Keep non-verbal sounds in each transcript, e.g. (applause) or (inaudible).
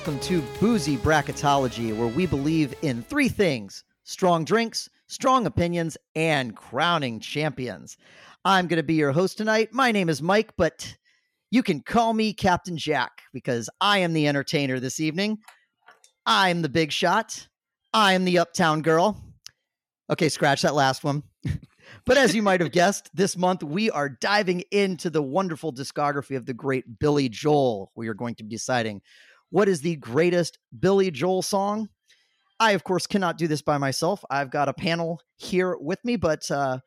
Welcome to Boozy Bracketology, where we believe in three things strong drinks, strong opinions, and crowning champions. I'm going to be your host tonight. My name is Mike, but you can call me Captain Jack because I am the entertainer this evening. I'm the big shot. I'm the uptown girl. Okay, scratch that last one. (laughs) but as you might have guessed, this month we are diving into the wonderful discography of the great Billy Joel. We are going to be deciding what is the greatest Billy Joel song. I, of course, cannot do this by myself. I've got a panel here with me, but uh,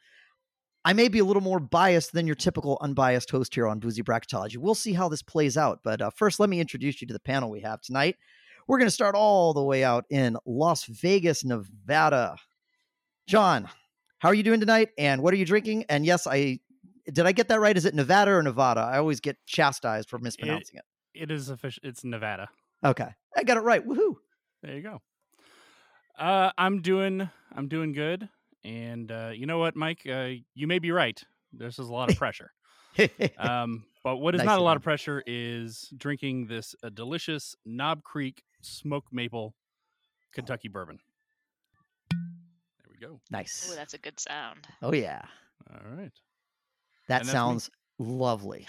I may be a little more biased than your typical unbiased host here on Boozy Bracketology. We'll see how this plays out. But uh, first, let me introduce you to the panel we have tonight. We're going to start all the way out in Las Vegas, Nevada. John, how are you doing tonight? And what are you drinking? And yes, I did I get that right? Is it Nevada or Nevada? I always get chastised for mispronouncing it. It, it is official. It's Nevada. Okay, I got it right. Woohoo! There you go. Uh, I'm doing. I'm doing good. And uh, you know what, Mike? Uh, you may be right. This is a lot of pressure. (laughs) um, but what is Nice not a lot of pressure is drinking this uh, delicious Knob Creek Smoke maple Kentucky bourbon. There we go. nice. Oh, that's a good sound. oh yeah, All right. that And me. sounds lovely.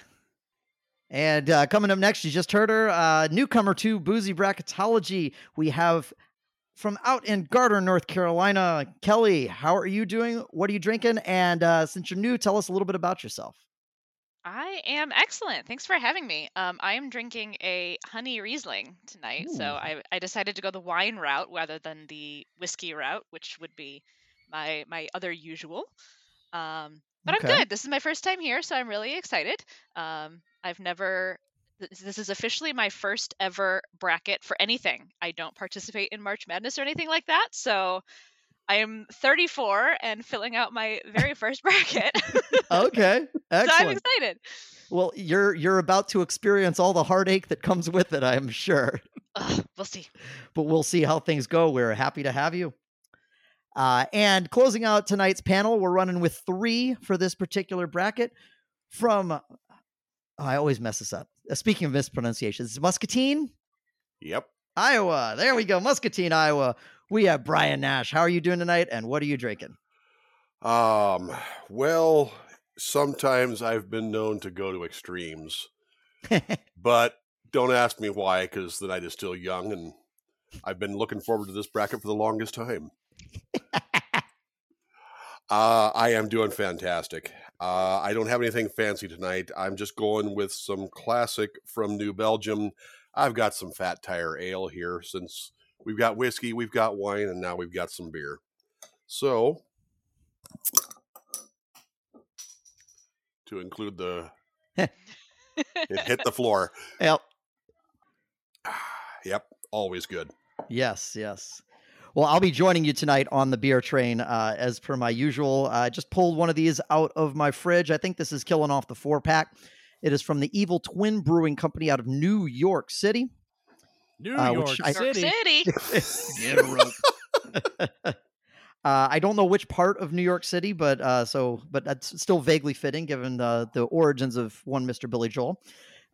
And uh, coming up next, you just heard her, uh, newcomer to Boozy Bracketology. We have from out in Garner, North Carolina, Kellie. How are you doing? What are you drinking? And uh, since you're new, tell us a little bit about yourself. I am excellent. Thanks for having me. Um, I am drinking a honey Riesling tonight, so I, I decided to go the wine route rather than the whiskey route, which would be my my other usual. Um, but Okay. I'm good. This is my first time here, so I'm really excited. Um, I've never. This is officially my first ever bracket for anything. I don't participate in March Madness or anything like that, so I am 34 and filling out my very first (laughs) bracket. Okay, Excellent. (laughs) so I'm excited. Well, you're you're about to experience all the heartache that comes with it, I'm sure. Ugh, we'll see. But we'll see how things go. We're happy to have you. Uh, and closing out tonight's panel, we're running with three for this particular bracket. From oh, I always mess this up. Uh, speaking of mispronunciations, Muscatine, Yep. Iowa. There we go, Muscatine, Iowa. We have Bryan Nash. How are you doing tonight? And what are you drinking? Um, well, sometimes I've been known to go to extremes, (laughs) but don't ask me why because the night is still young and I've been looking forward to this bracket for the longest time. (laughs) Uh, I am doing fantastic. Uh, I don't have anything fancy tonight. I'm just going with some classic from New Belgium. I've got some Fat Tire Ale here since we've got whiskey, we've got wine, and now we've got some beer. So, to include the (laughs) it hit the floor. Yep. (sighs) Yep, always good. Yes, yes. Well, I'll be joining you tonight on the beer train, uh, as per my usual. I just pulled one of these out of my fridge. I think this is killing off the four pack. It is from the Evil Twin Brewing Company out of New York City. New Uh, York which I- York City. City. (laughs) Get a rope. (laughs) uh, I don't know which part of New York City, but uh, so but that's still vaguely fitting given the the origins of one Mister Billy Joel.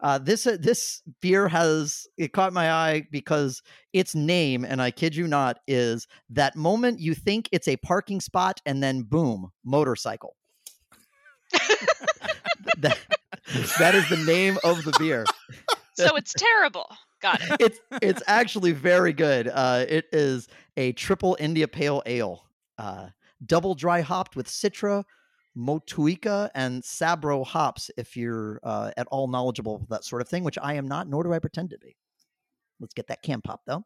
Uh, this uh, this beer has it caught my eye because its name, and I kid you not, is that moment you think it's a parking spot, and then boom, motorcycle. that, (laughs) that is the name of the beer. (laughs) so it's terrible. Got it. it's it's actually very good. Uh, it is a triple India Pale Ale, uh, double dry hopped with Citra, Motueka, and Sabro hops. If you're uh, at all knowledgeable of that sort of thing, which I am not, nor do I pretend to be. Let's get that can pop though.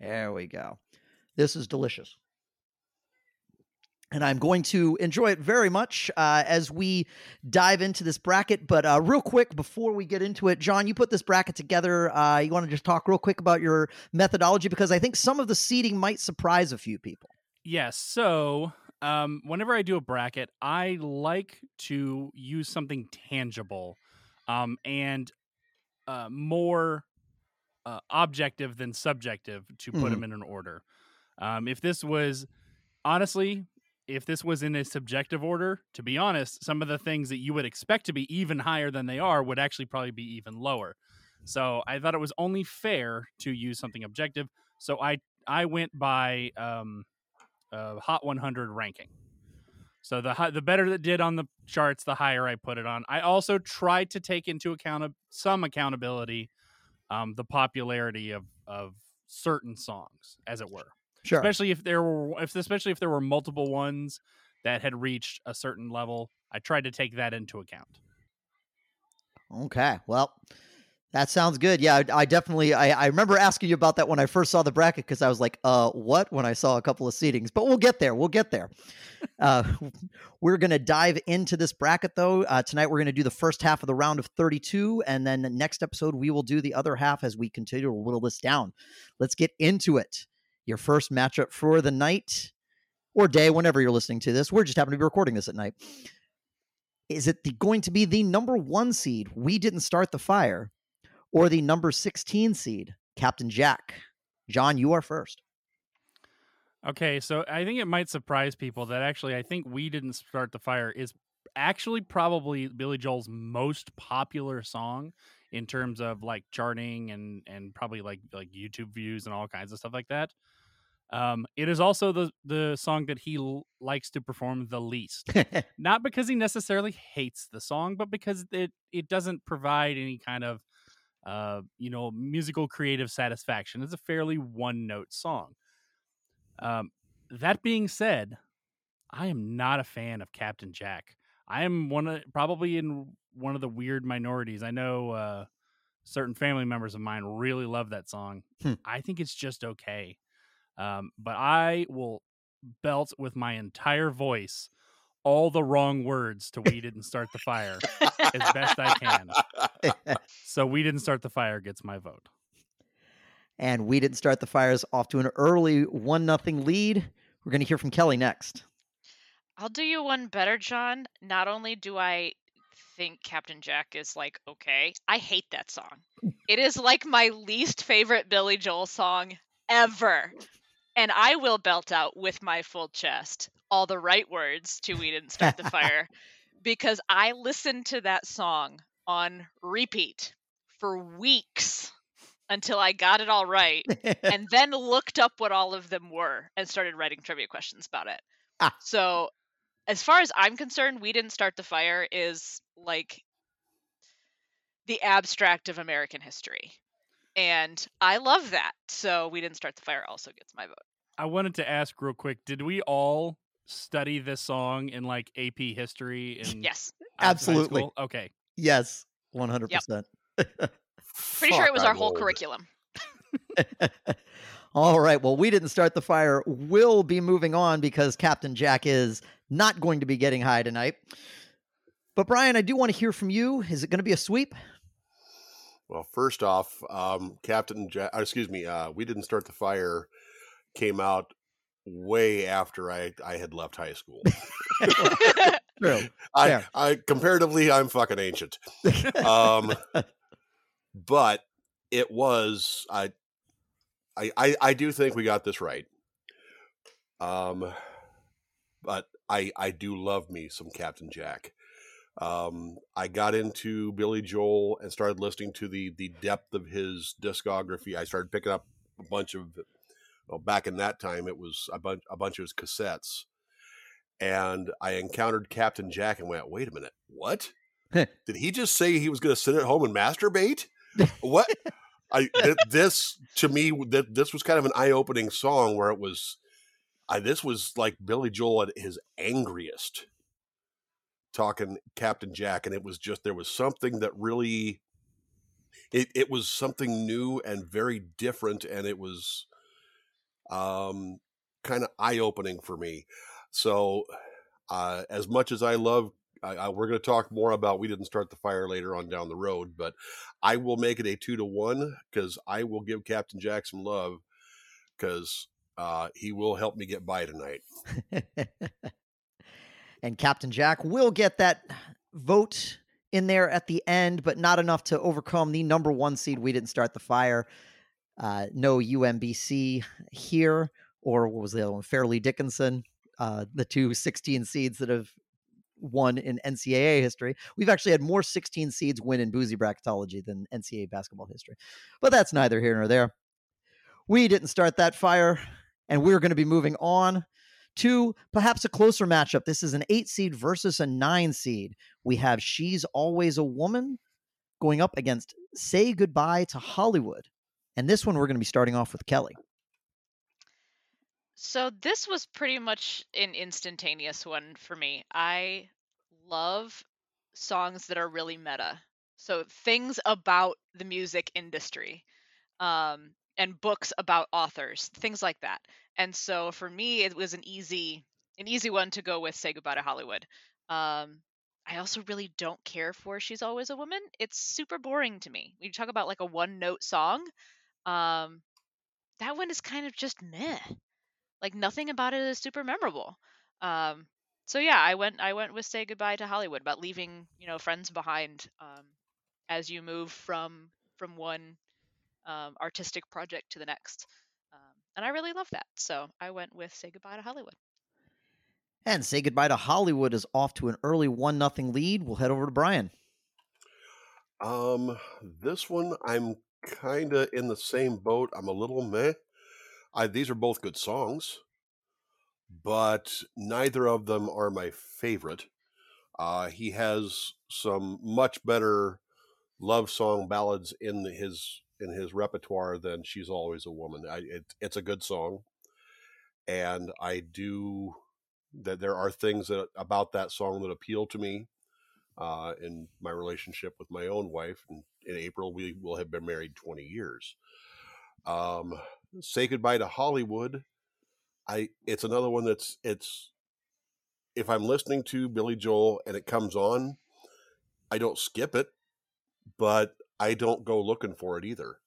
There we go. This is delicious. And I'm going to enjoy it very much uh, as we dive into this bracket. But uh, real quick, before we get into it, John, you put this bracket together. Uh, you want to just talk real quick about your methodology because I think some of the seating might surprise a few people. Yes. So, um, whenever I do a bracket, I like to use something tangible, um, and uh, more uh, objective than subjective to put Mhm. them in an order. Um, if this was honestly, if this was in a subjective order, to be honest, some of the things that you would expect to be even higher than they are would actually probably be even lower. So I thought it was only fair to use something objective. So I I went by um, uh, Hot 100 ranking. So the the better that did on the charts, the higher I put it on. I also tried to take into account of some accountability, um, the popularity of of certain songs, as it were. Sure. Especially if there were, if especially if there were multiple ones that had reached a certain level, I tried to take that into account. Okay. Well, that sounds good. Yeah, I, I definitely. I, I remember asking you about that when I first saw the bracket because I was like, "Uh, what?" When I saw a couple of seedings, but we'll get there. We'll get there. uh, (laughs) we're gonna dive into this bracket though. Uh, tonight we're gonna do the first half of the round of 32, and then the next episode we will do the other half as we continue to whittle this down. Let's get into it. Your first matchup for the night or day, whenever you're listening to this. We're just happen to be recording this at night. Is it the, going to be the number one seed? We didn't start the fire or the number 16 seed, Captain Jack. John, you are first. Okay, so I think it might surprise people that actually I think we didn't start the fire is actually probably Billy Joel's most popular song in terms of like charting and and probably like like YouTube views and all kinds of stuff like that. Um, it is also the the song that he l- likes to perform the least. (laughs) Not because he necessarily hates the song, but because it it doesn't provide any kind of uh, you know, musical creative satisfaction. It's a fairly one note song. Um, that being said, I am not a fan of Captain Jack. I am one of probably in one of the weird minorities. I know uh, certain family members of mine really love that song. Hmm. I think it's just okay, um, but I will belt with my entire voice all the wrong words to "We Didn't Start the Fire" as best I can. (laughs) So "We Didn't Start the Fire" gets my vote. and we didn't start the fires off to an early one nothing lead. We're going to hear from Kellie next. I'll do you one better, John. Not only do I think Captain Jack is like okay, I hate that song. It is like my least favorite Billy Joel song ever. And I will belt out with my full chest all the right words to We Didn't Start the (laughs) Fire because I listened to that song on repeat for weeks until I got it all right (laughs) and then looked up what all of them were and started writing trivia questions about it. Ah. So, as far as I'm concerned, we didn't start the fire is like the abstract of American history. And I love that. So, we didn't start the fire also gets my vote. I wanted to ask real quick: Did we all study this song in like AP history? (laughs) In Yes. Absolutely. Okay. yes, 100%. Pretty sure it was our I'm whole old. curriculum. (laughs) All right. Well, we didn't start the fire. We'll be moving on because Captain Jack is not going to be getting high tonight. But Bryan, I do want to hear from you. Is it going to be a sweep? Well, first off, um, Captain Jack, uh, excuse me, uh, we didn't start the fire. Came out way after I I had left high school. (laughs) True. (laughs) I. I comparatively, I'm fucking ancient. Um, (laughs) but it was I, I, I, I do think we got this right. Um, but I, I do love me some Captain Jack. Um, I got into Billy Joel and started listening to the the depth of his discography. I started picking up a bunch of, well, back in that time, it was a bunch a bunch of his cassettes, and I encountered Captain Jack and went, "Wait a minute, what? (laughs) Did he just say he was going to sit at home and masturbate? (laughs) What? I th- this to me that this was kind of an eye opening song where it was, I this was like Billy Joel at his angriest, talking Captain Jack, and it was just there was something that really, it it was something new and very different, and it was, um, kind of eye opening for me. So, uh, as much as I love I, I, we're going to talk more about we didn't start the fire later on down the road, but I will make it a two to one because I will give Captain Jack some love because uh, he will help me get by tonight. (laughs) and Captain Jack will get that vote in there at the end, but not enough to overcome the number one seed. We didn't start the fire. Uh, no UMBC here, or what was the other one? Fairleigh Dickinson. Uh, the two (laughs) 16 seeds that have won in NCAA history. We've actually had more 16 seeds win in boozy bracketology than NCAA basketball history. But that's neither here nor there. We didn't start that fire, and we're going to be moving on to perhaps a closer matchup. This is an eight seed versus a nine seed. We have She's Always a Woman going up against Say Goodbye to Hollywood. And this one, we're going to be starting off with Kellie. So this was pretty much an instantaneous one for me. I love songs that are really meta. So things about the music industry. Um, and books about authors, things like that. And so for me, it was an easy an easy one to go with "Say Goodbye to Hollywood." Um, I also really don't care for "She's Always a Woman." It's super boring to me. When you talk about like a one note song, um, that one is kind of just meh. Like nothing about it is super memorable. Um, so yeah, I went I went with "Say Goodbye to Hollywood" about leaving you know friends behind um, as you move from from one um, artistic project to the next. Um, and I really love that. So I went with Say Goodbye to Hollywood. And Say Goodbye to Hollywood is off to an early 1 nothing lead. We'll head over to Bryan. Um, this one I'm kind of in the same boat. I'm a little meh. I, these are both good songs, but neither of them are my favorite. Uh, he has some much better love song ballads in his in his repertoire than "She's Always a Woman." I, it, it's a good song, and I do that. There are things that about that song that appeal to me. Uh, in my relationship with my own wife, and in April we will have been married twenty years. Um, say goodbye to Hollywood. I it's another one that's it's if I'm listening to Billy Joel and it comes on, I don't skip it, but I don't go looking for it either.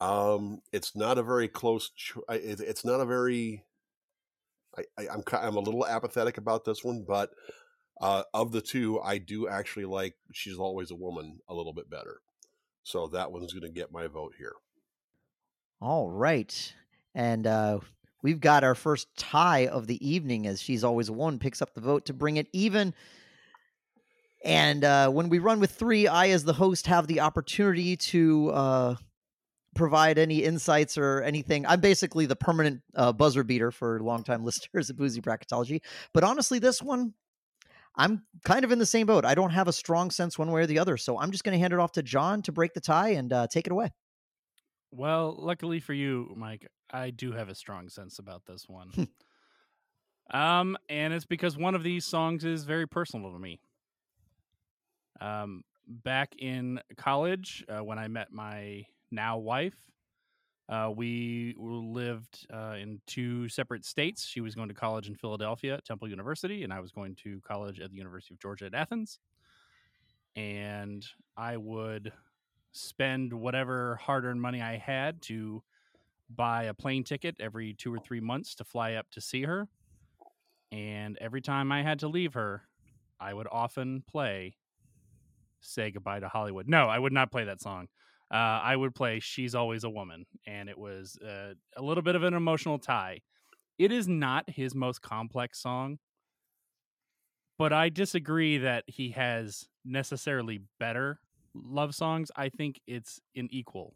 Um, it's not a very close. it's not a very. I, I, I'm I'm a little apathetic about this one, but uh, of the two, I do actually like "She's Always a Woman" a little bit better. So that one's going to get my vote here. All right, and uh, we've got our first tie of the evening as "She's Always a Woman" picks up the vote to bring it even. And uh, when we run with three, I, as the host, have the opportunity to uh, provide any insights or anything. I'm basically the permanent uh, buzzer beater for longtime (laughs) listeners of Boozy Bracketology. But honestly, this one, I'm kind of in the same boat. I don't have a strong sense one way or the other. So I'm just going to hand it off to John to break the tie and uh, take it away. Well, luckily for you, Mike, I do have a strong sense about this one. (laughs) um, and it's because one of these songs is very personal to me. Um, back in college, uh, when I met my now wife, uh, we lived uh, in two separate states. She was going to college in Philadelphia at Temple University, and I was going to college at the University of Georgia at Athens. And I would spend whatever hard earned money I had to buy a plane ticket every two or three months to fly up to see her. And every time I had to leave her, I would often play say goodbye to Hollywood. No, I would not play that song. Uh, I would play She's Always a Woman, and it was uh, a little bit of an emotional tie. It is not his most complex song, but I disagree that he has necessarily better love songs. I think it's an equal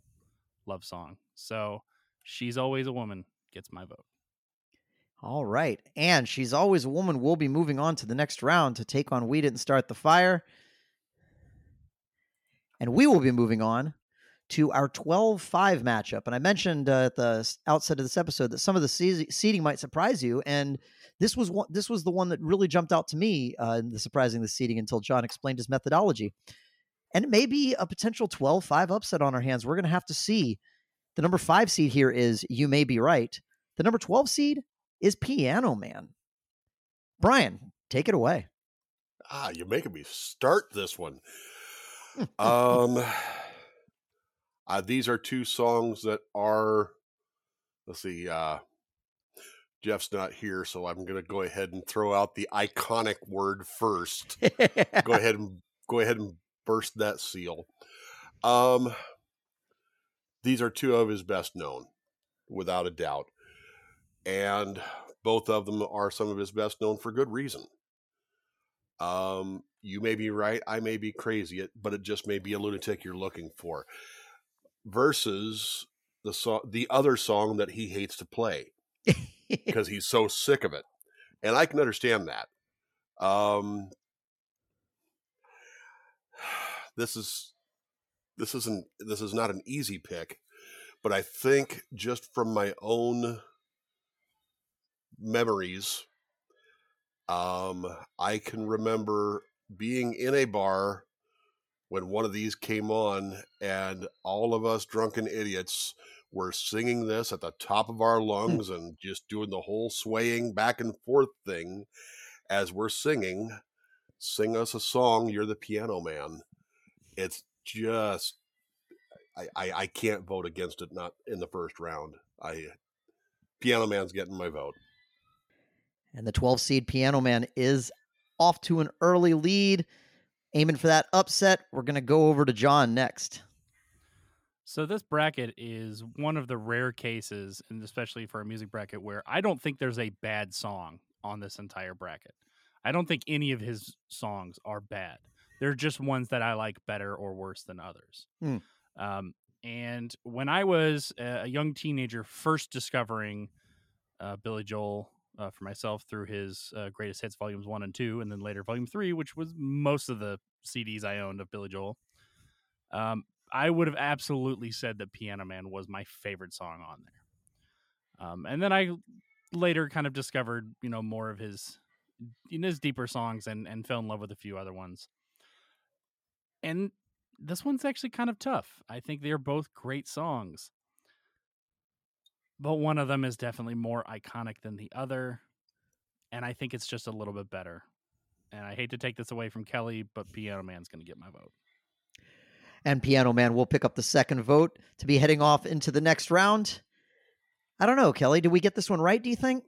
love song. So She's Always a Woman gets my vote. All right. And She's Always a Woman will be moving on to the next round to take on We Didn't Start the Fire. And we will be moving on to our 12 5 matchup. And I mentioned uh, at the outset of this episode that some of the seeding might surprise you. And this was one, this was the one that really jumped out to me uh, in the surprising the seeding until John explained his methodology. And it may be a potential 12 5 upset on our hands. We're going to have to see. The number five seed here is You May Be Right. The number 12 seed is Piano Man. Bryan, take it away. Ah, you're making me start this one (laughs) um, uh, these are two songs that are. Let's see. Uh, Jeff's not here, so I'm going to go ahead and throw out the iconic word first. go (laughs) ahead and go ahead and burst that seal. Um, these are two of his best known, without a doubt, and both of them are some of his best known for good reason. Um, you may be right, I may be crazy, but it just may be a lunatic you're looking for. Versus the song, the other song that he hates to play (laughs) because he's so sick of it, and I can understand that. Um, (sighs) this is this isn't this is not an easy pick, but I think just from my own memories, um, I can remember being in a bar when one of these came on, and all of us drunken idiots were singing this at the top of our hmm. lungs and just doing the whole swaying back and forth thing as we're singing. Sing us a song, you're the piano man. It's just I, I, I can't vote against it not in the first round. I Piano Man's getting my vote. And the 12 seed Piano Man is off to an early lead. Aiming for that upset. We're going to go over to John next. So this bracket is one of the rare cases, and especially for a music bracket, where I don't think there's a bad song on this entire bracket. I don't think any of his songs are bad. They're just ones that I like better or worse than others. Hmm. Um, and when I was a young teenager, first discovering uh, Billy Joel uh, for myself through his uh, greatest hits volumes one and two, and then later volume three, which was most of the CDs I owned of Billy Joel. Um, I would have absolutely said that Piano Man was my favorite song on there. Um, and then I later kind of discovered, you know, more of his in his deeper songs and and fell in love with a few other ones. And this one's actually kind of tough. I think they're both great songs. But one of them is definitely more iconic than the other. And I think it's just a little bit better. And I hate to take this away from Kellie, but Piano Man's going to get my vote. And Piano Man will pick up the second vote to be heading off into the next round. I don't know, Kellie. Did we get this one right, do you think?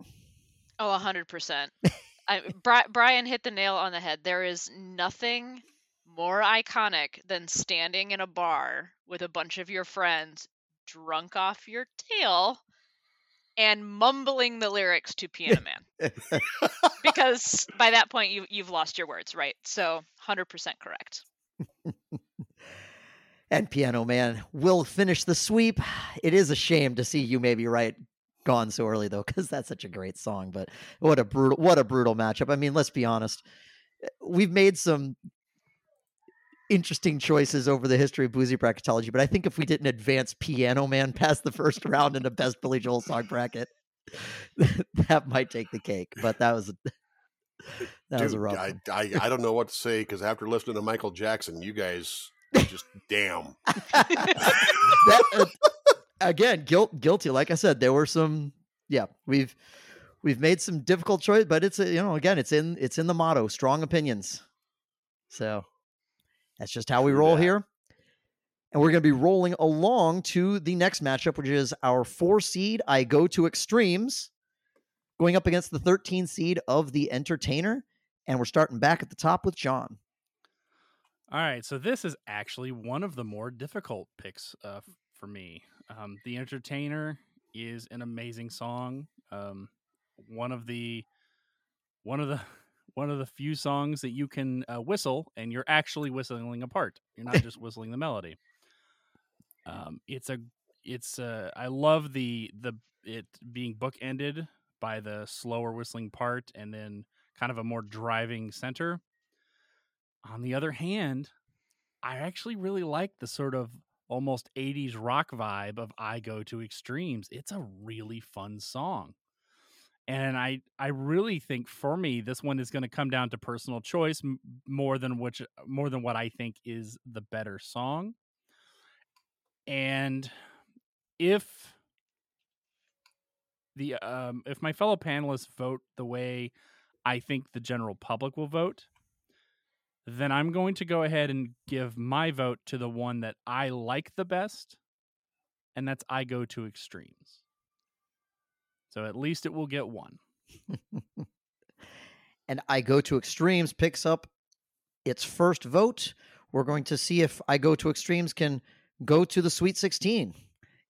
Oh, 100%. (laughs) I, Bryan hit the nail on the head. There is nothing more iconic than standing in a bar with a bunch of your friends drunk off your tail and mumbling the lyrics to Piano Man. (laughs) because by that point you you've lost your words, right? So 100% correct. (laughs) and Piano Man will finish the sweep. (sighs) It is a shame to see you maybe right gone so early though cuz that's such a great song, but what a brutal what a brutal matchup. I mean, let's be honest. Eh, we've made some interesting choices over the history of boozy bracketology, but I think if we didn't advance Piano Man past the first (laughs) round in the best Billy Joel song bracket, (laughs) that might take the cake. But that was (laughs) that Dude, was a rough. I, I, I don't know what to say because after listening to Michael Jackson, you guys just damn. that, uh, again, guilt guilty. Like I said, there were some. Yeah, we've we've made some difficult choice, but it's a, you know again, it's in it's in the motto, strong opinions. So that's just how we roll here. And we're going to be rolling along to the next matchup, which is our four seed. I go to extremes going up against the 13 seed of the entertainer. And we're starting back at the top with John. All right. So this is actually one of the more difficult picks uh, for me. Um, the entertainer is an amazing song. Um, one of the one of the (laughs) one of the few songs that you can uh, whistle and you're actually whistling a part. You're not just whistling the melody. Um, it's a, it's a, I love the the it being bookended by the slower whistling part and then kind of a more driving center. On the other hand, I actually really like the sort of almost 80s rock vibe of I Go to Extremes. It's a really fun song and I I really think for me this one is going to come down to personal choice m- more than which more than what I think is the better song. And if the um if my fellow panelists vote the way I think the general public will vote, then I'm going to go ahead and give my vote to the one that I like the best, and that's I go to extremes. So at least it will get one. (laughs) and I go to extremes picks up its first vote. We're going to see if I go to extremes can go to the Sweet 16.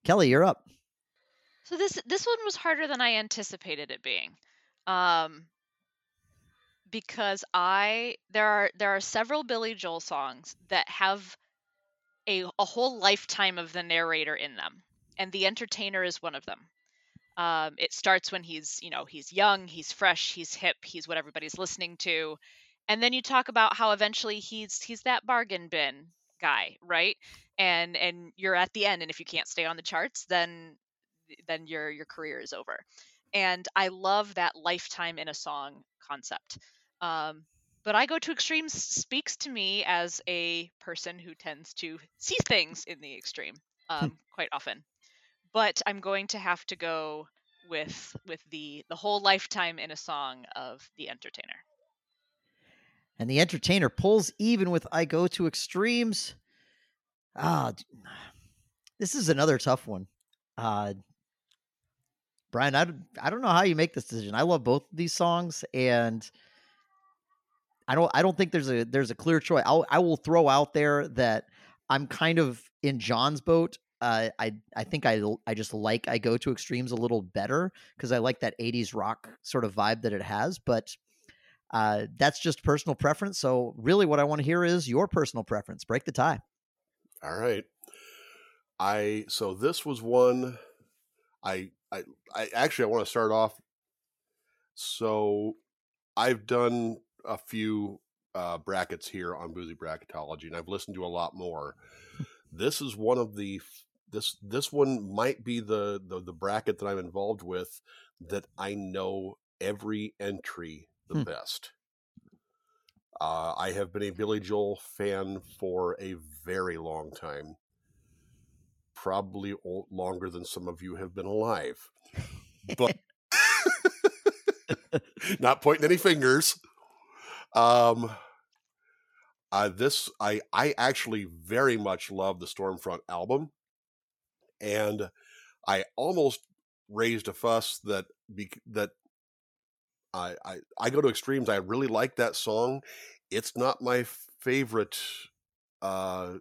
Kellie, you're up. So this this one was harder than I anticipated it being. Um because I there are there are several Billy Joel songs that have a a whole lifetime of the narrator in them, and The Entertainer is one of them. Um, it starts when he's you know he's young, he's fresh, he's hip, he's what everybody's listening to, and then you talk about how eventually he's he's that bargain bin guy, right? And and you're at the end, and if you can't stay on the charts, then then your your career is over. And I love that lifetime in a song concept. Um, but I go to extremes speaks to me as a person who tends to see things in the extreme Hmm. um, quite often. But I'm going to have to go with with the the whole lifetime in a song of the entertainer. And the entertainer pulls even with I go to extremes. Ah, (sighs) this is another tough one. Uh, Bryan, I, don't- I don't know how you make this decision. I love both of these songs, and I don't I don't think there's a there's a clear choice. I'll, I will throw out there that I'm kind of in John's boat. Uh, I I think I I just like I go to extremes a little better because I like that '80s rock sort of vibe that it has, but uh, that's just personal preference. So really, what I want to hear is your personal preference. Break the tie. All right. I so this was one I I I actually I want to start off so I've done a few uh brackets here on Boozy Bracketology and I've listened to a lot more. (laughs) this is one of the this this one might be the, the the bracket that I'm involved with that I know every entry the Hmm. best. Uh, I have been a Billy Joel fan for a very long time, probably o- longer than some of you have been alive. But (laughs) (laughs) not pointing any fingers. Um, uh, this I I actually very much love the Stormfront album, and I almost raised a fuss that that I, I I go to extremes. I really like that song. It's not my favorite uh,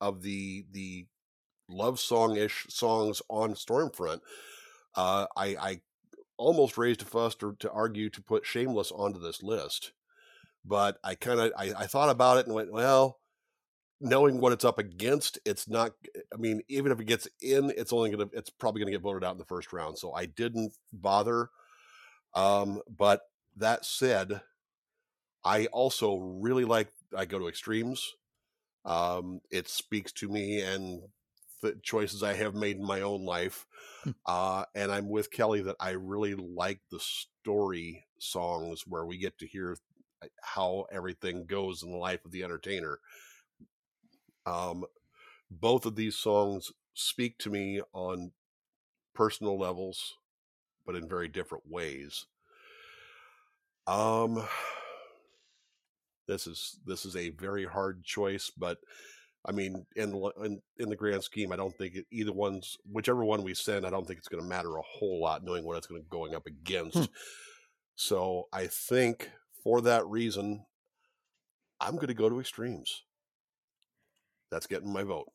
of the the love song ish songs on Stormfront. Uh, I I almost raised a fuss to, to argue to put Shameless onto this list, but I kind of I, I thought about it and went well. Knowing what it's up against, it's not. I mean, even if it gets in, it's only gonna. It's probably gonna get voted out in the first round. So I didn't bother. Um, but that said, I also really like I go to extremes. Um, it speaks to me and the choices I have made in my own life. Hmm. Uh, and I'm with Kellie that I really like the story songs where we get to hear uh, how everything goes in the life of the entertainer. Um, both of these songs speak to me on personal levels, but in very different ways. Um, this is this is a very hard choice, but I mean, in the in, in the grand scheme, I don't think it, either one's whichever one we send, I don't think it's going to matter a whole lot, knowing what it's going to going up against. Hmm. So I think for that reason, I'm going to go to extremes. That's getting my vote.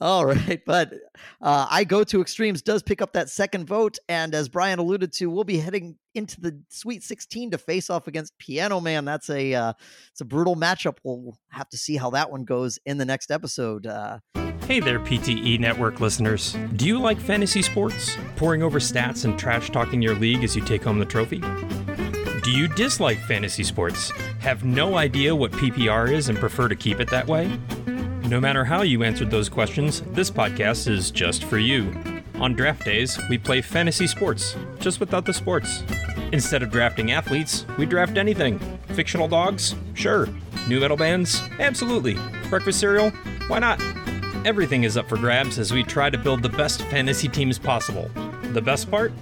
All (laughs) right, but uh, I go to extremes does pick up that second vote, and as Bryan alluded to, we'll be heading into the Sweet 16 to face off against Piano Man. That's a uh, it's a brutal matchup. We'll have to see how that one goes in the next episode. Uh, Hey there, PTE Network listeners. Do you like fantasy sports? Pouring over stats and trash talking your league as you take home the trophy? Do you dislike fantasy sports? Have no idea what PPR is and prefer to keep it that way? No matter how you answered those questions, this podcast is just for you. On draft days, we play fantasy sports, just without the sports. Instead of drafting athletes, we draft anything. Fictional dogs? Sure. New metal bands? Absolutely. Breakfast cereal? Why not? Everything is up for grabs as we try to build the best fantasy teams possible. The best part?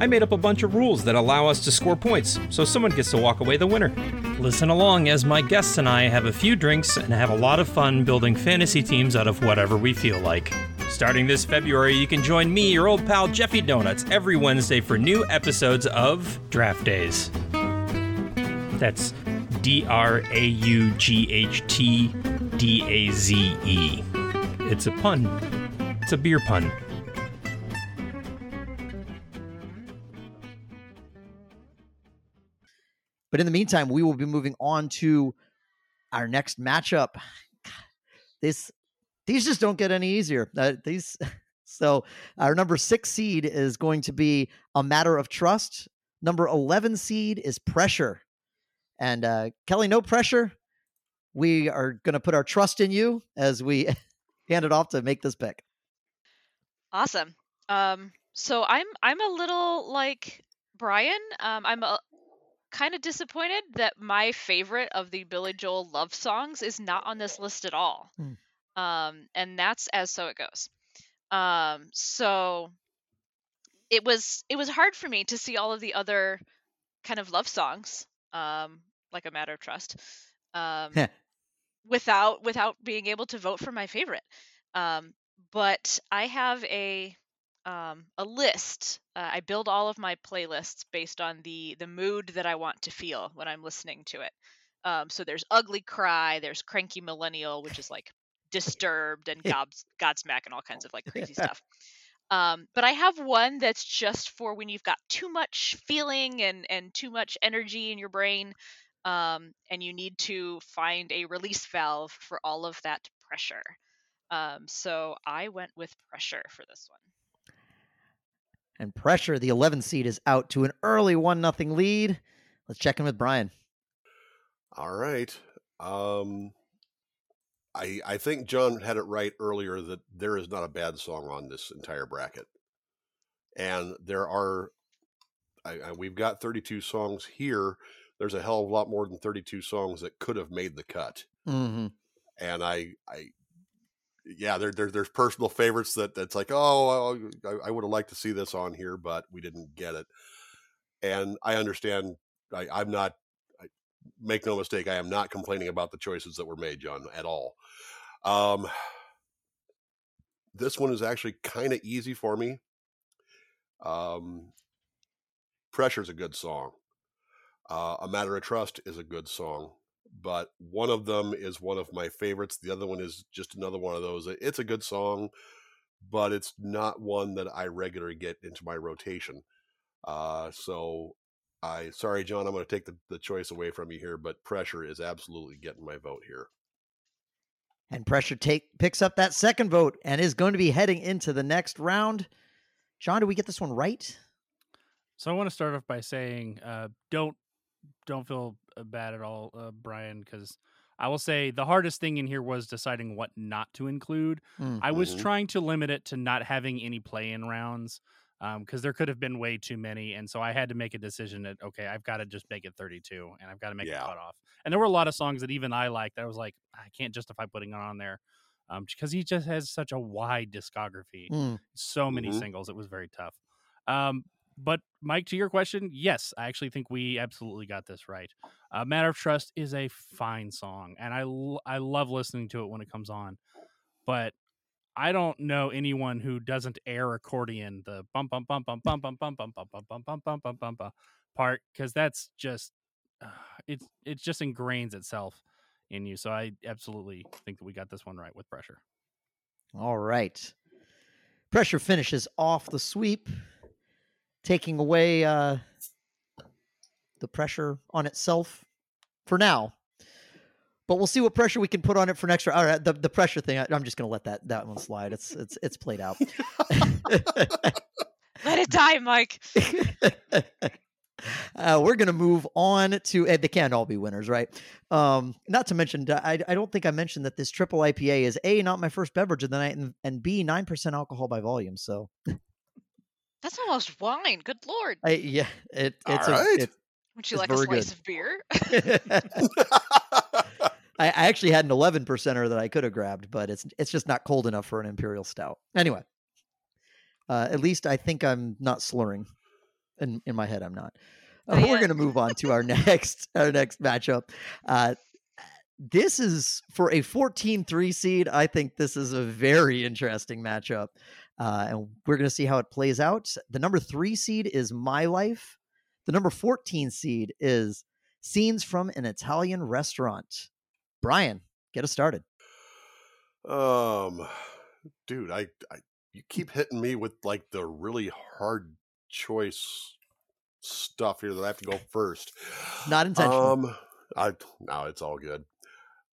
I made up a bunch of rules that allow us to score points, so someone gets to walk away the winner. Listen along as my guests and I have a few drinks and have a lot of fun building fantasy teams out of whatever we feel like. Starting this February, you can join me, your old pal Jeffy Donuts, every Wednesday for new episodes of Draught Daze. That's D R A U G H T D A Z E. It's a pun. It's a beer pun. But in the meantime, we will be moving on to our next matchup. (sighs) This these just don't get any easier. Uh, these (laughs) so our number six seed is going to be a matter of trust. Number eleven seed is pressure. And uh, Kellie, no pressure. We are going to put our trust in you as we (laughs) hand it off to make this pick. Awesome. Um, so I'm I'm a little like Bryan. Um, I'm a, kind of disappointed that my favorite of the Billy Joel love songs is not on this list at all. Hmm. Um, and that's as so it goes. Um, so it was it was hard for me to see all of the other kind of love songs, um, like a matter of trust, um, without without being able to vote for my favorite. Um, but I have a um, a list. Uh, I build all of my playlists based on the the mood that I want to feel when I'm listening to it. Um, so there's ugly cry, there's cranky millennial, which is like disturbed and (laughs) gobs, godsmack and all kinds of like crazy (laughs) stuff. Um, but I have one that's just for when you've got too much feeling and and too much energy in your brain, um, and you need to find a release valve for all of that pressure. Um, so I went with pressure for this one and pressure. The 11 seed is out to an early one nothing lead. Let's check in with Bryan. All right. Um, I I think John had it right earlier that there is not a bad song on this entire bracket, and there are. I, I, we've got 32 songs here. There's a hell of a lot more than 32 songs that could have made the cut. Mm-hmm. And I, I, yeah, there, there, there's personal favorites that that's like, oh, I, I would have liked to see this on here, but we didn't get it. And I understand. I, I'm not. I, make no mistake, I am not complaining about the choices that were made, John, at all. Um, this one is actually kind of easy for me. Um, Pressure's a good song. Uh, a Matter of Trust is a good song but one of them is one of my favorites. The other one is just another one of those. It's a good song, but it's not one that I regularly get into my rotation. Uh, so I sorry, John, I'm going to take the, the choice away from you here, but pressure is absolutely getting my vote here. And pressure take picks up that second vote and is going to be heading into the next round. John, do we get this one right? So I want to start off by saying, uh, don't don't feel bad at all, uh, Bryan, because I will say the hardest thing in here was deciding what not to include. Mm. I was Mhm. trying to limit it to not having any play-in rounds because there could have been way too many, and so I had to make a decision that okay, I've got to just make it 32, and I've got to make Yeah. a cutoff. And there were a lot of songs that even I liked. that I was like, I can't justify putting it on there because he just has such a wide discography Mm. so many Mhm. singles. It was very tough. Um, but Mike, to your question, yes, I actually think we absolutely got this right. Uh, Matter of Trust is a fine song, and I l- I love listening to it when it comes on. But I don't know anyone who doesn't air accordion the bum bum bum bum bum bum bum bum bum bum bum bum bum bum bum bum part because that's just uh, it's it just ingrains itself in you. So I absolutely think that we got this one right with pressure. All right. Pressure finishes off the sweep, taking away uh, the pressure on itself for now. But we'll see what pressure we can put on it for next round. All right, the, the pressure thing, I, I'm just going to let that that one slide. It's it's it's played out. (laughs) Let it die, Mike. (laughs) uh, we're going to move on to uh, they can't all be winners, right? Um, not to mention, I, I don't think I mentioned that this triple IPA is a not my first beverage of the night, and, and b nine percent alcohol by volume. So That's almost wine. Good lord. I, yeah, it, All it's right. a, it, Would you it's like a slice good. of beer? (laughs) (laughs) I, I actually had an eleven percenter that I could have grabbed, but it's it's just not cold enough for an imperial stout. Anyway, uh, at least I think I'm not slurring. In in my head, I'm not. Uh, we're going to move on to our (laughs) next our next matchup. Uh, this is for a 14-3 seed. I think this is a very interesting matchup, uh, and we're going to see how it plays out. The number three seed is My Life. The number 14 seed is Scenes from an Italian Restaurant. Bryan, get us started. um, dude, I, I you keep hitting me with like the really hard choice stuff here that I have to go (laughs) first. Not intentional. Um, I no, it's all good.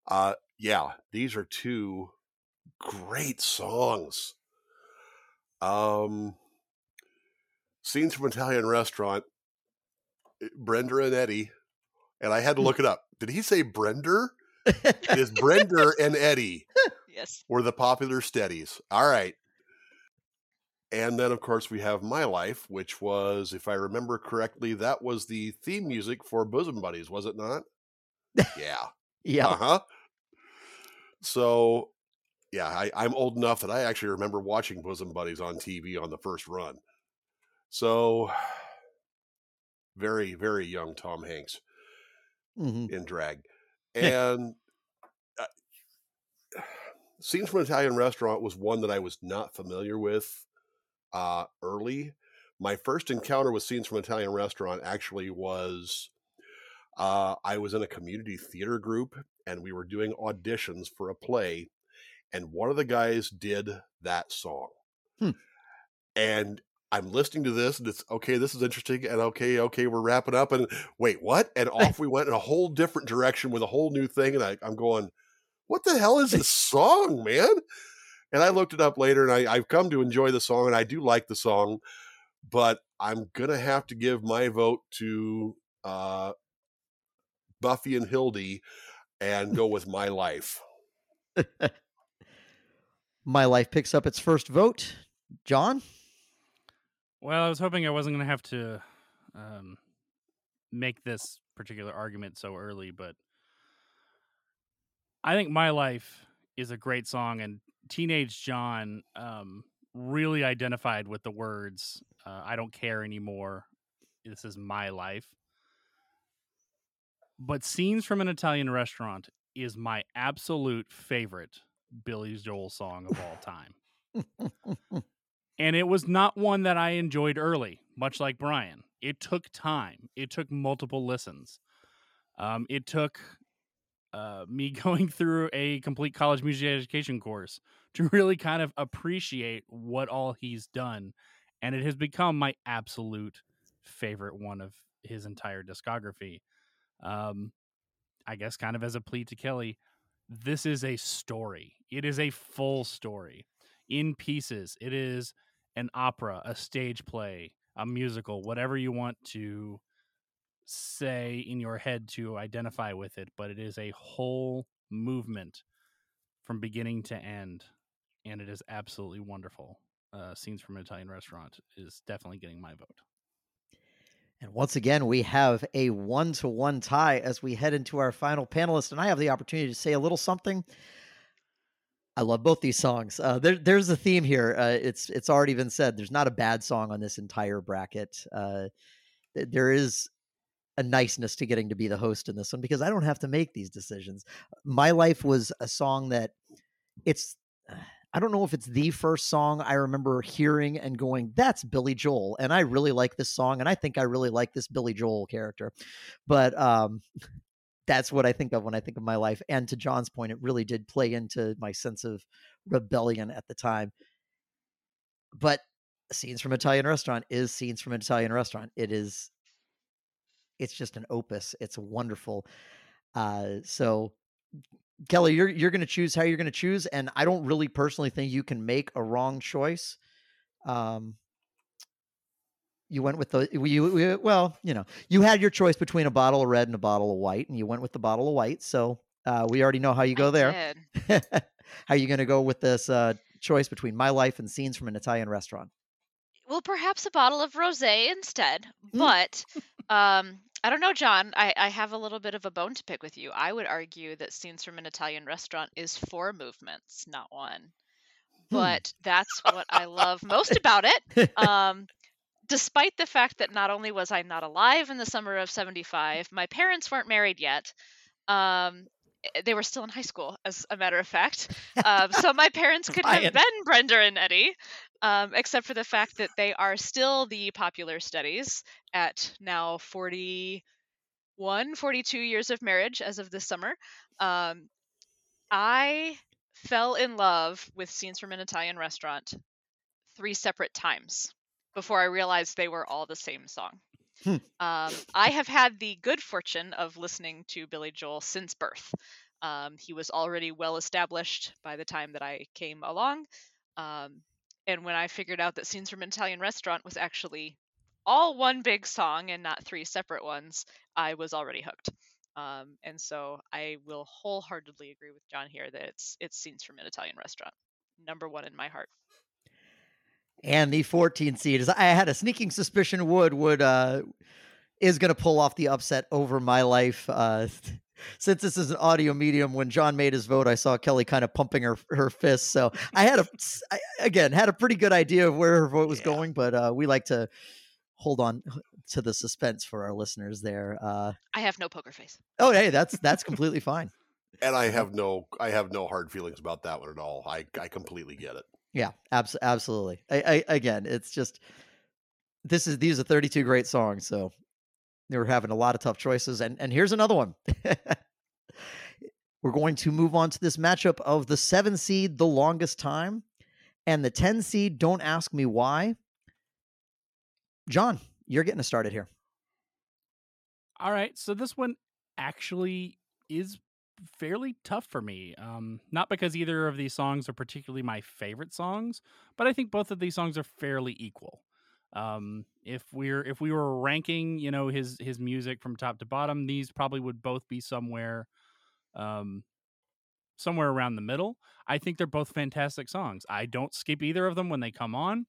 Uh, yeah, these are two great songs. Um, scenes from Italian restaurant. Brenda and Eddie, and I had to look it up. Did he say Brender? It (laughs) is Brender and Eddie Yes. were the popular steadies. All right. And then, of course, we have My Life, which was, if I remember correctly, that was the theme music for Bosom Buddies, was it not? Yeah. (laughs) yeah. Uh huh. So, yeah, I, I'm old enough that I actually remember watching Bosom Buddies on TV on the first run. So, very, very young Tom Hanks hmm in drag. And uh, (sighs) Scenes from an Italian Restaurant was one that I was not familiar with uh, early. My first encounter with Scenes from an Italian Restaurant actually was uh, I was in a community theater group and we were doing auditions for a play, and one of the guys did that song. Hmm. And I'm listening to this and it's okay, this is interesting. And okay, okay, we're wrapping up. And wait, what? And (laughs) off we went in a whole different direction with a whole new thing. And I, I'm going, what the hell is (laughs) this song, man? And I looked it up later and I, I've come to enjoy the song and I do like the song, but I'm going to have to give my vote to uh, Buffy and Hildy and go with My Life. (laughs) My life picks up its first vote. John? Well, I was hoping I wasn't going to have to um, make this particular argument so early, but I think My Life is a great song, and Teenage John um, really identified with the words uh, I don't care anymore. This is my life. But Scenes from an Italian Restaurant is my absolute favorite Billy Joel song of all time. (laughs) and it was not one that I enjoyed early, much like Bryan. It took time. It took multiple listens. Um, it took uh, me (laughs) going through a complete college music education course to really kind of appreciate what all he's done, and it has become my absolute favorite one of his entire discography. Um, I guess, kind of as a plea to Kellie, this is a story. It is a full story in pieces. It is an opera, a stage play, a musical, whatever you want to say in your head to identify with it, but it is a whole movement from beginning to end, and it is absolutely wonderful. Uh, Scenes from an Italian Restaurant is definitely getting my vote. And once again, we have a one to one tie as we head into our final panelist. And I have the opportunity to say a little something. I love both these songs. Uh, there, there's a theme here. Uh, it's it's already been said. There's not a bad song on this entire bracket. Uh, th- there is a niceness to getting to be the host in this one because I don't have to make these decisions. My life was a song that it's. I don't know if it's the first song I remember hearing and going, that's Billy Joel. And I really like this song. And I think I really like this Billy Joel character. But um, that's what I think of when I think of my life. And to John's point, it really did play into my sense of rebellion at the time. But Scenes from Italian Restaurant is Scenes from an Italian Restaurant. It is, it's just an opus. It's wonderful. Uh, so Kellie, you're you're going to choose how you're going to choose, and I don't really personally think you can make a wrong choice. Um, you went with the you, you well, you know, you had your choice between a bottle of red and a bottle of white, and you went with the bottle of white. So uh, we already know how you go I there. (laughs) how are you going to go with this uh, choice between my life and scenes from an Italian restaurant? Well, perhaps a bottle of rosé instead. Mm. But um, I don't know, John. I, I have a little bit of a bone to pick with you. I would argue that Scenes from an Italian Restaurant is four movements, not one. Hmm. But that's what I love most about it. Um, despite the fact that not only was I not alive in the summer of 75, my parents weren't married yet. Um, eh, they were still in high school, as a matter of fact. Um, so my parents (laughs) could have been Brenda and Eddie, um, except for the fact that they are still the popular studies at now 41, 42 years of marriage as of this summer. Um, I fell in love with Scenes from an Italian Restaurant three separate times before I realized they were all the same song. Hmm. Um, I have had the good fortune of listening to Billy Joel since birth. Um, he was already well established by the time that I came along. Um, and when I figured out that Scenes from an Italian Restaurant was actually all one big song and not three separate ones, I was already hooked. Um, and so I will wholeheartedly agree with John here that it's it's Scenes from an Italian Restaurant, number one in my heart. And the 14 seed is I had a sneaking suspicion Wood would uh is going to pull off the upset over my life. Uh, (laughs) since this is an audio medium, when John made his vote, I saw Kellie kind of pumping her her fists. So I had a I, again had a pretty good idea of where her vote was Yeah. going, but uh, we like to hold on (laughs) to the suspense for our listeners there. Uh, I have no poker face. oh, hey, that's that's completely fine. And I have no I have no hard feelings about that one at all. I I completely get it. Yeah, abs- absolutely. I, I, again, it's just this is these are 32 great songs, so they were having a lot of tough choices. And and here's another one. (laughs) We're going to move on to this matchup of the seven seed, the longest time, and the 10 seed. Don't ask me why. John, you're getting us started here. All right, so this one actually is fairly tough for me. Um, not because either of these songs are particularly my favorite songs, but I think both of these songs are fairly equal. Um, if we're if we were ranking, you know, his his music from top to bottom, these probably would both be somewhere, um, somewhere around the middle. I think they're both fantastic songs. I don't skip either of them when they come on.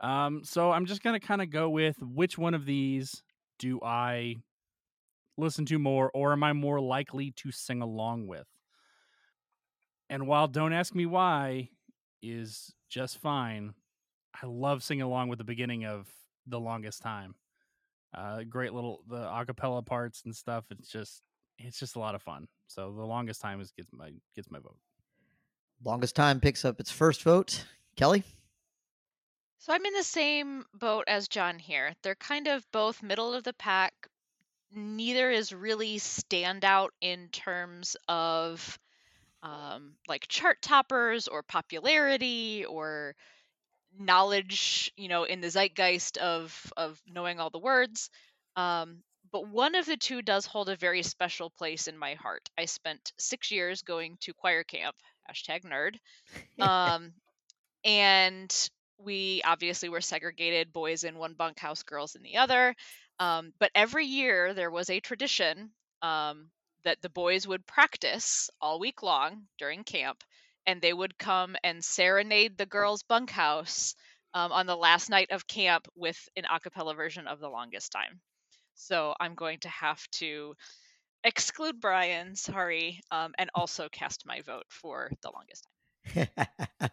Um, so I'm just gonna kind of go with which one of these do I listen to more, or am I more likely to sing along with? And while Don't Ask Me Why is just fine, I love singing along with the beginning of The Longest Time. Uh, great little the acapella parts and stuff. It's just it's just a lot of fun. So the longest time is gets my gets my vote. Longest time picks up its first vote. Kellie? So I'm in the same boat as John here. They're kind of both middle of the pack. Neither is really standout in terms of um, like chart toppers or popularity or knowledge, you know, in the zeitgeist of of knowing all the words. Um, but one of the two does hold a very special place in my heart. I spent six years going to choir camp, hashtag nerd. (laughs) Um, and we obviously were segregated boys in one bunkhouse, girls in the other. Um, but every year there was a tradition um, that the boys would practice all week long during camp, and they would come and serenade the girls' bunkhouse um, on the last night of camp with an a cappella version of The Longest Time. So I'm going to have to exclude Bryan, sorry, um, and also cast my vote for The Longest Time. (laughs)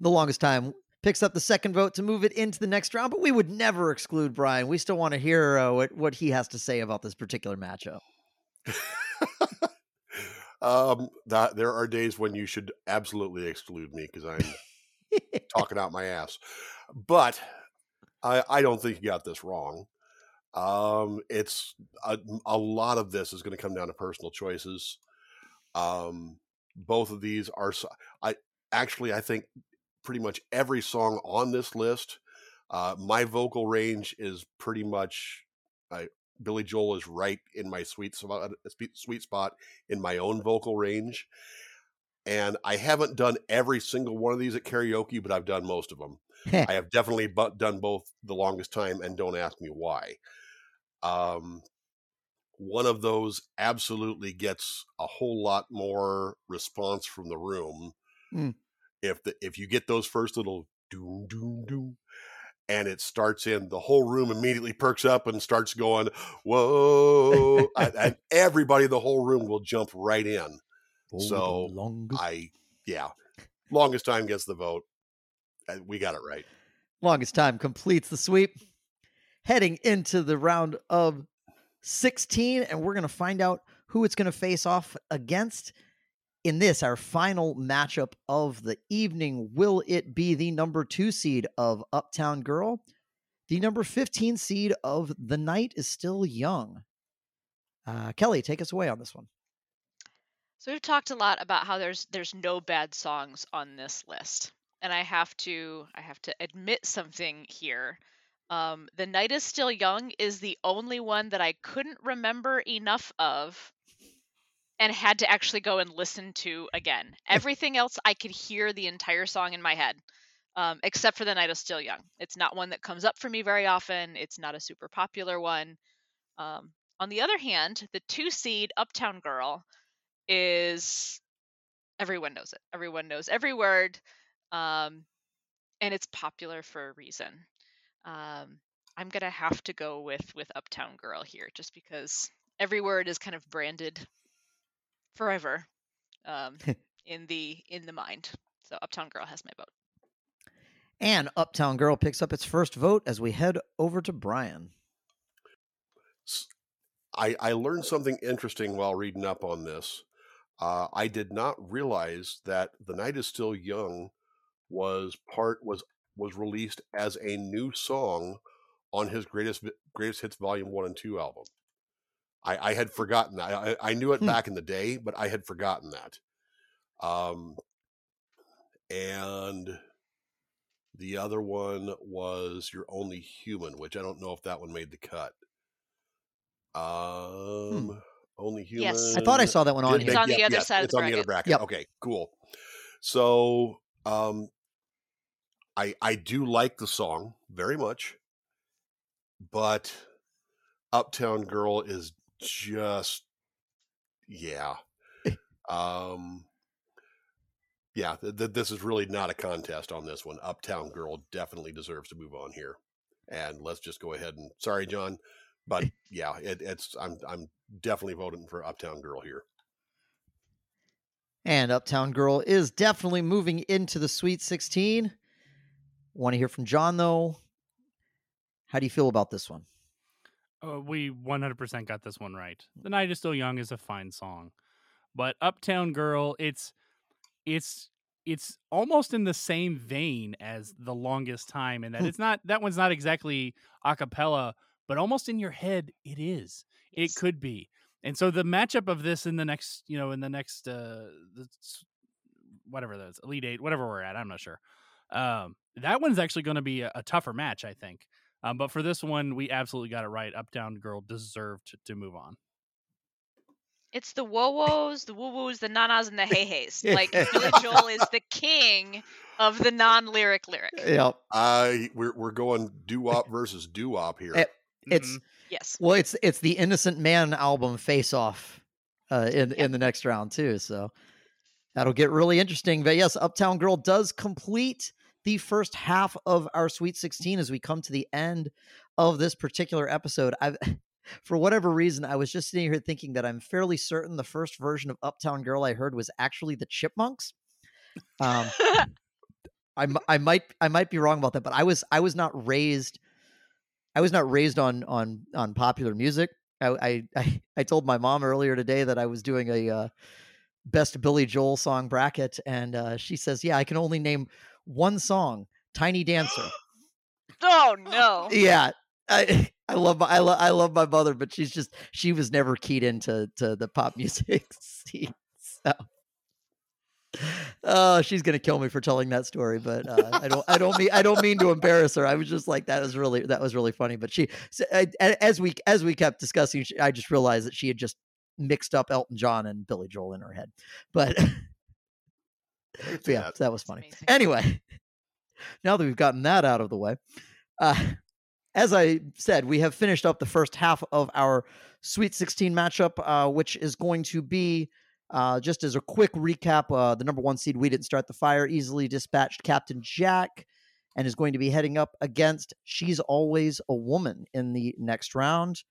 the longest time picks up the second vote to move it into the next round, but we would never exclude Bryan. We still want to hear uh, what, what he has to say about this particular matchup. (laughs) um, that there are days when you should absolutely exclude me because I'm (laughs) talking out my ass. But I, I don't think you got this wrong. Um, it's a, a lot of this is going to come down to personal choices. Um, both of these are. so- I actually I think pretty much every song on this list. Uh, my vocal range is pretty much. I, Billy Joel is right in my sweet spot, sweet spot in my own vocal range. And I haven't done every single one of these at karaoke, but I've done most of them. (laughs) I have definitely bu- done both the longest time and don't ask me why. Um, one of those absolutely gets a whole lot more response from the room. Mm. If the if you get those first little doom doom doom, and it starts in, the whole room immediately perks up and starts going whoa, and, (laughs) everybody in the whole room will jump right in. The So, longest, I yeah, longest time gets the vote. Uh, We got it right. longest time completes the sweep. Heading into the round of 16, and we're going to find out who it's going to face off against in this, our final matchup of the evening. Will it be the number two seed of Uptown Girl? The number 15 seed of The Night is Still Young. Uh, Kellie, take us away on this one. So we've talked a lot about how there's there's no bad songs on this list. And I have to I have to admit something here. Um, the Night is Still Young is the only one that I couldn't remember enough of and had to actually go and listen to again. Everything else I could hear the entire song in my head. Um, except for The Night is Still Young. It's not one that comes up for me very often. It's not a super popular one. Um, on the other hand, the two seed Uptown Girl is everyone knows it. Everyone knows every word. Um, and it's popular for a reason. Um, I'm gonna have to go with with Uptown Girl here, just because every word is kind of branded forever um, (laughs) in the in the mind. So Uptown Girl has my vote. And Uptown Girl picks up its first vote as we head over to Bryan. I, I learned something interesting while reading up on this. Uh, I did not realize that "The Night Is Still Young" was part was was released as a new song on his greatest greatest hits volume one and two album. I, I had forgotten that. I, I knew it hmm. back in the day, but I had forgotten that. Um, and the other one was "You're Only Human," which I don't know if that one made the cut. Hmm. Um, hmm. Only Human. Yes, I thought I saw that one on here. It's on the other side it's of the on the other bracket. Yep. Okay, cool. So, um, I I do like the song very much, but Uptown Girl is just yeah. um yeah, th- th- this is really not a contest on this one. Uptown Girl definitely deserves to move on here. And let's just go ahead and sorry John, but yeah, it, it's I'm I'm definitely voting for Uptown Girl here. And Uptown Girl is definitely moving into the Sweet 16. Want to hear from John though? How do you feel about this one? Uh, we 100% got this one right. The Night is Still Young is a fine song. But Uptown Girl, it's it's it's almost in the same vein as The Longest Time and that hmm. it's not that one's not exactly a cappella, but almost in your head it is. It could be. And so the matchup of this in the next, you know, in the next uh the, whatever that's Elite 8, whatever we're at, I'm not sure. Um that one's actually going to be a, a tougher match, I think. Um, but for this one, we absolutely got it right. Uptown Girl deserved to, to move on. It's the whoa woes, the woo woos, the nanas, and the hey heys. (laughs) Like Billy Joel is the king of the non lyric lyric. Yep. I we're we're going doo wop versus doo wop here. It, it's mm-hmm. yes. Well, it's it's the Innocent Man album Face Off uh, in yep. in the next round too. So that'll get really interesting. But yes, Uptown Girl does complete the first half of our Sweet 16 as we come to the end of this particular episode. I've (laughs) for whatever reason, I was just sitting here thinking that I'm fairly certain the first version of Uptown Girl I heard was actually the Chipmunks. Um, (laughs) I, I might I might be wrong about that, but I was I was not raised I was not raised on on on popular music. I I (laughs) I told my mom earlier today that I was doing a uh, best Billy Joel song bracket, and uh, she says, "Yeah, I can only name one song, Tiny Dancer. (gasps) oh no. Yeah. I (laughs) I love my I, lo- I love my mother, but she's just she was never keyed into to the pop music (laughs) scene. So Oh, she's gonna kill me for telling that story, but uh, I don't. I don't mean. I don't mean to embarrass her. I was just like that was really that was really funny. But she, as we as we kept discussing, I just realized that she had just mixed up Elton John and Billy Joel in her head. But (laughs) yeah, that was funny. Anyway, (laughs) now that we've gotten that out of the way, uh, as I said, we have finished up the first half of our Sweet 16 matchup, uh, which is going to be uh, just as a quick recap. Uh, the number one seed, we didn't start the fire, easily dispatched Captain Jack, and is going to be heading up against She's Always a Woman in the next round.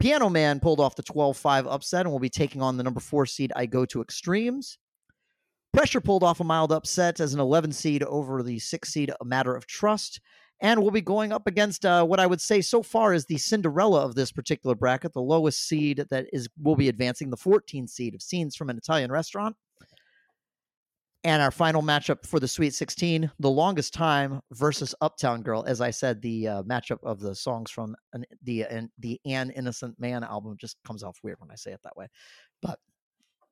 Piano Man pulled off the 12 5 upset and will be taking on the number four seed, I Go to Extremes. Pressure pulled off a mild upset as an 11 seed over the six seed, a matter of trust. And we'll be going up against uh, what I would say so far is the Cinderella of this particular bracket, the lowest seed that is will be advancing, the 14 seed of Scenes from an Italian Restaurant. And our final matchup for the Sweet 16, The Longest Time versus Uptown Girl. As I said, the uh, matchup of the songs from an, the uh, the An Innocent Man album just comes off weird when I say it that way. But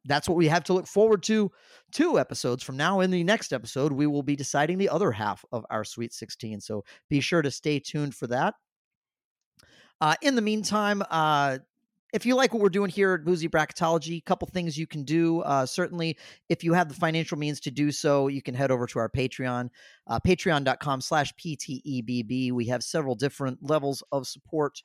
that's what we have to look forward to two episodes from now. In the next episode, we will be deciding the other half of our Sweet 16. So be sure to stay tuned for that. Uh, in the meantime, uh, if you like what we're doing here at Boozy Bracketology, a couple things you can do. Uh, certainly, if you have the financial means to do so, you can head over to our Patreon, uh, patreon.com slash PTEBB. We have several different levels of support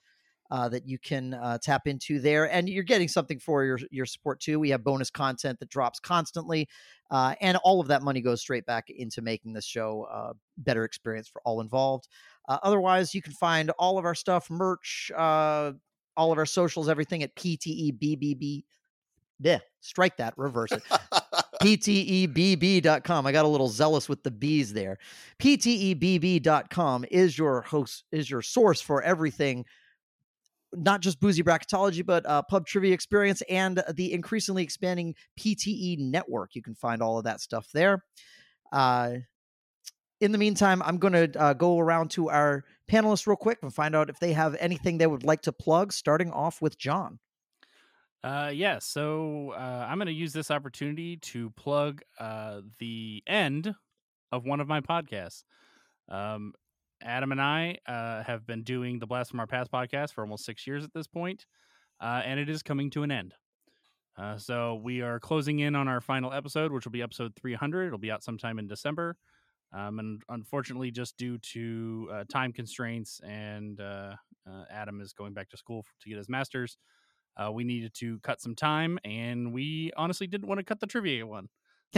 uh, that you can uh, tap into there, and you're getting something for your your support too. We have bonus content that drops constantly, uh, and all of that money goes straight back into making this show a better experience for all involved. Uh, otherwise, you can find all of our stuff, merch, uh, all of our socials, everything at PTEBBB. Yeah, strike that, reverse it. PTEBB.com. I got a little zealous with the B's there. PTEBB.com is your host, is your source for everything not just boozy bracketology, but uh, pub trivia experience and the increasingly expanding PTE network. You can find all of that stuff there. Uh, in the meantime, I'm going to uh, go around to our panelists real quick and find out if they have anything they would like to plug, starting off with John. Uh, yeah, so uh, I'm going to use this opportunity to plug uh, the end of one of my podcasts. Um, Adam and I uh, have been doing the Blast from Our Past podcast for almost six years at this point, uh, and it is coming to an end. Uh, so we are closing in on our final episode, which will be episode 300. It'll be out sometime in December. Um, and unfortunately, just due to uh, time constraints and uh, uh, Adam is going back to school to get his master's, uh, we needed to cut some time, and we honestly didn't want to cut the trivia one.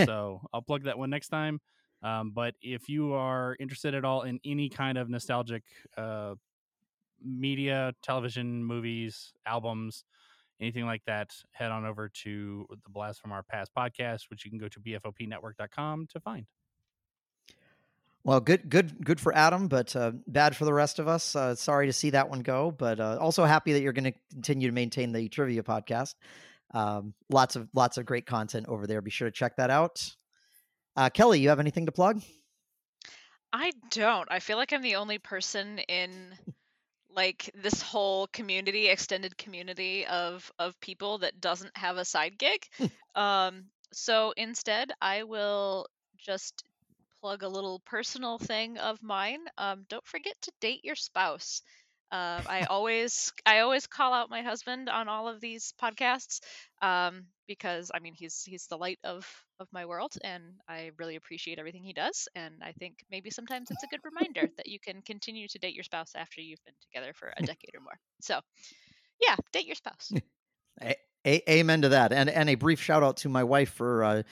so I'll plug that one next time. Um, but if you are interested at all in any kind of nostalgic uh, media, television, movies, albums, anything like that, head on over to the Blast from Our Past podcast, which you can go to bfopnetwork.com to find. Well, good, good, good for Adam, but uh, bad for the rest of us. Uh, sorry to see that one go, but uh, also happy that you're going to continue to maintain the trivia podcast. Um, lots of lots of great content over there. Be sure to check that out. Uh, Kellie, you have anything to plug? I don't. I feel like I'm the only person in (laughs) like this whole community, extended community of of people that doesn't have a side gig. (laughs) um, so instead, I will just plug a little personal thing of mine. Um, don't forget to date your spouse. Uh, I always I always call out my husband on all of these podcasts um, because I mean he's he's the light of of my world and I really appreciate everything he does and I think maybe sometimes it's a good reminder that you can continue to date your spouse after you've been together for a decade or more. So yeah, date your spouse. (laughs) A- a- amen to that. And and a brief shout out to my wife for uh,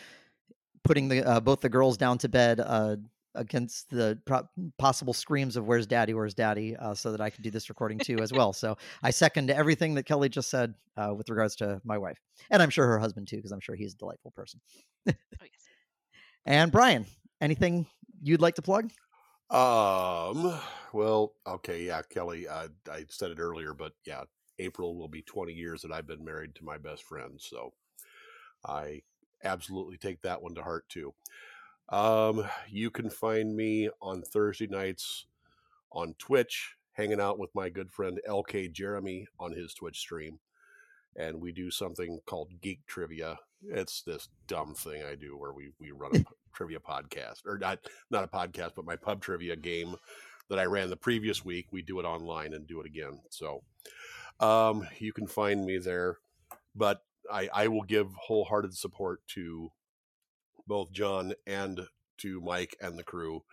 putting the uh, both the girls down to bed uh, against the pro- possible screams of "Where's Daddy? Where's Daddy?" Uh, so that I could do this recording too as well. So I second everything that Kellie just said uh, with regards to my wife, and I'm sure her husband too, because I'm sure he's a delightful person. (laughs) oh, yes. And Bryan, anything you'd like to plug? Um. Well, okay, yeah, Kellie. I I said it earlier, but yeah, April will be 20 years that I've been married to my best friend. So I absolutely take that one to heart too. Um, you can find me on Thursday nights on Twitch, hanging out with my good friend LK Jeremy on his Twitch stream. And we do something called Geek Trivia. It's this dumb thing I do where we, we run a (laughs) trivia podcast, or not not a podcast, but my pub trivia game that I ran the previous week. We do it online and do it again. So um, you can find me there. But I, I will give wholehearted support to both John and to Mike and the crew.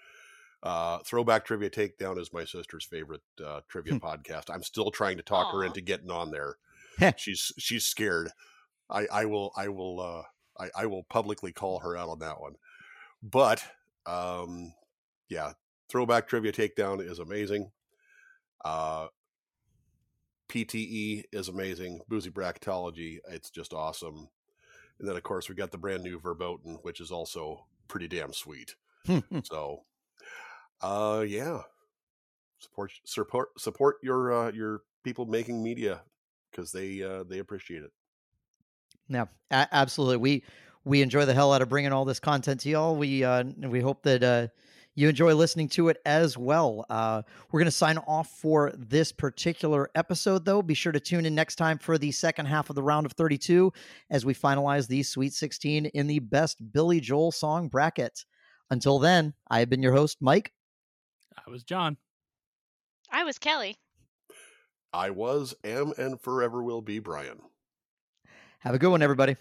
Uh, Throwback Trivia Takedown is my sister's favorite uh, trivia podcast. I'm still trying to talk her into getting on there. (laughs) she's she's scared. I, I will I will uh, I, I will publicly call her out on that one. But um, yeah, Throwback Trivia Takedown is amazing. Uh, PTE is amazing. Boozy Bracketology, it's just awesome. And then, of course, we got the brand new Verboten, which is also pretty damn sweet. (laughs) so, uh, yeah, support support support your uh, your people making media because they uh, they appreciate it. Yeah, a- absolutely. We we enjoy the hell out of bringing all this content to y'all. We uh, we hope that uh, you enjoy listening to it as well. Uh, we're going to sign off for this particular episode, though. Be sure to tune in next time for the second half of the round of 32 as we finalize the Sweet 16 in the best Billy Joel song bracket. Until then, I have been your host, Mike. I was John. I was Kellie. I was, am, and forever will be Bryan. Have a good one, everybody.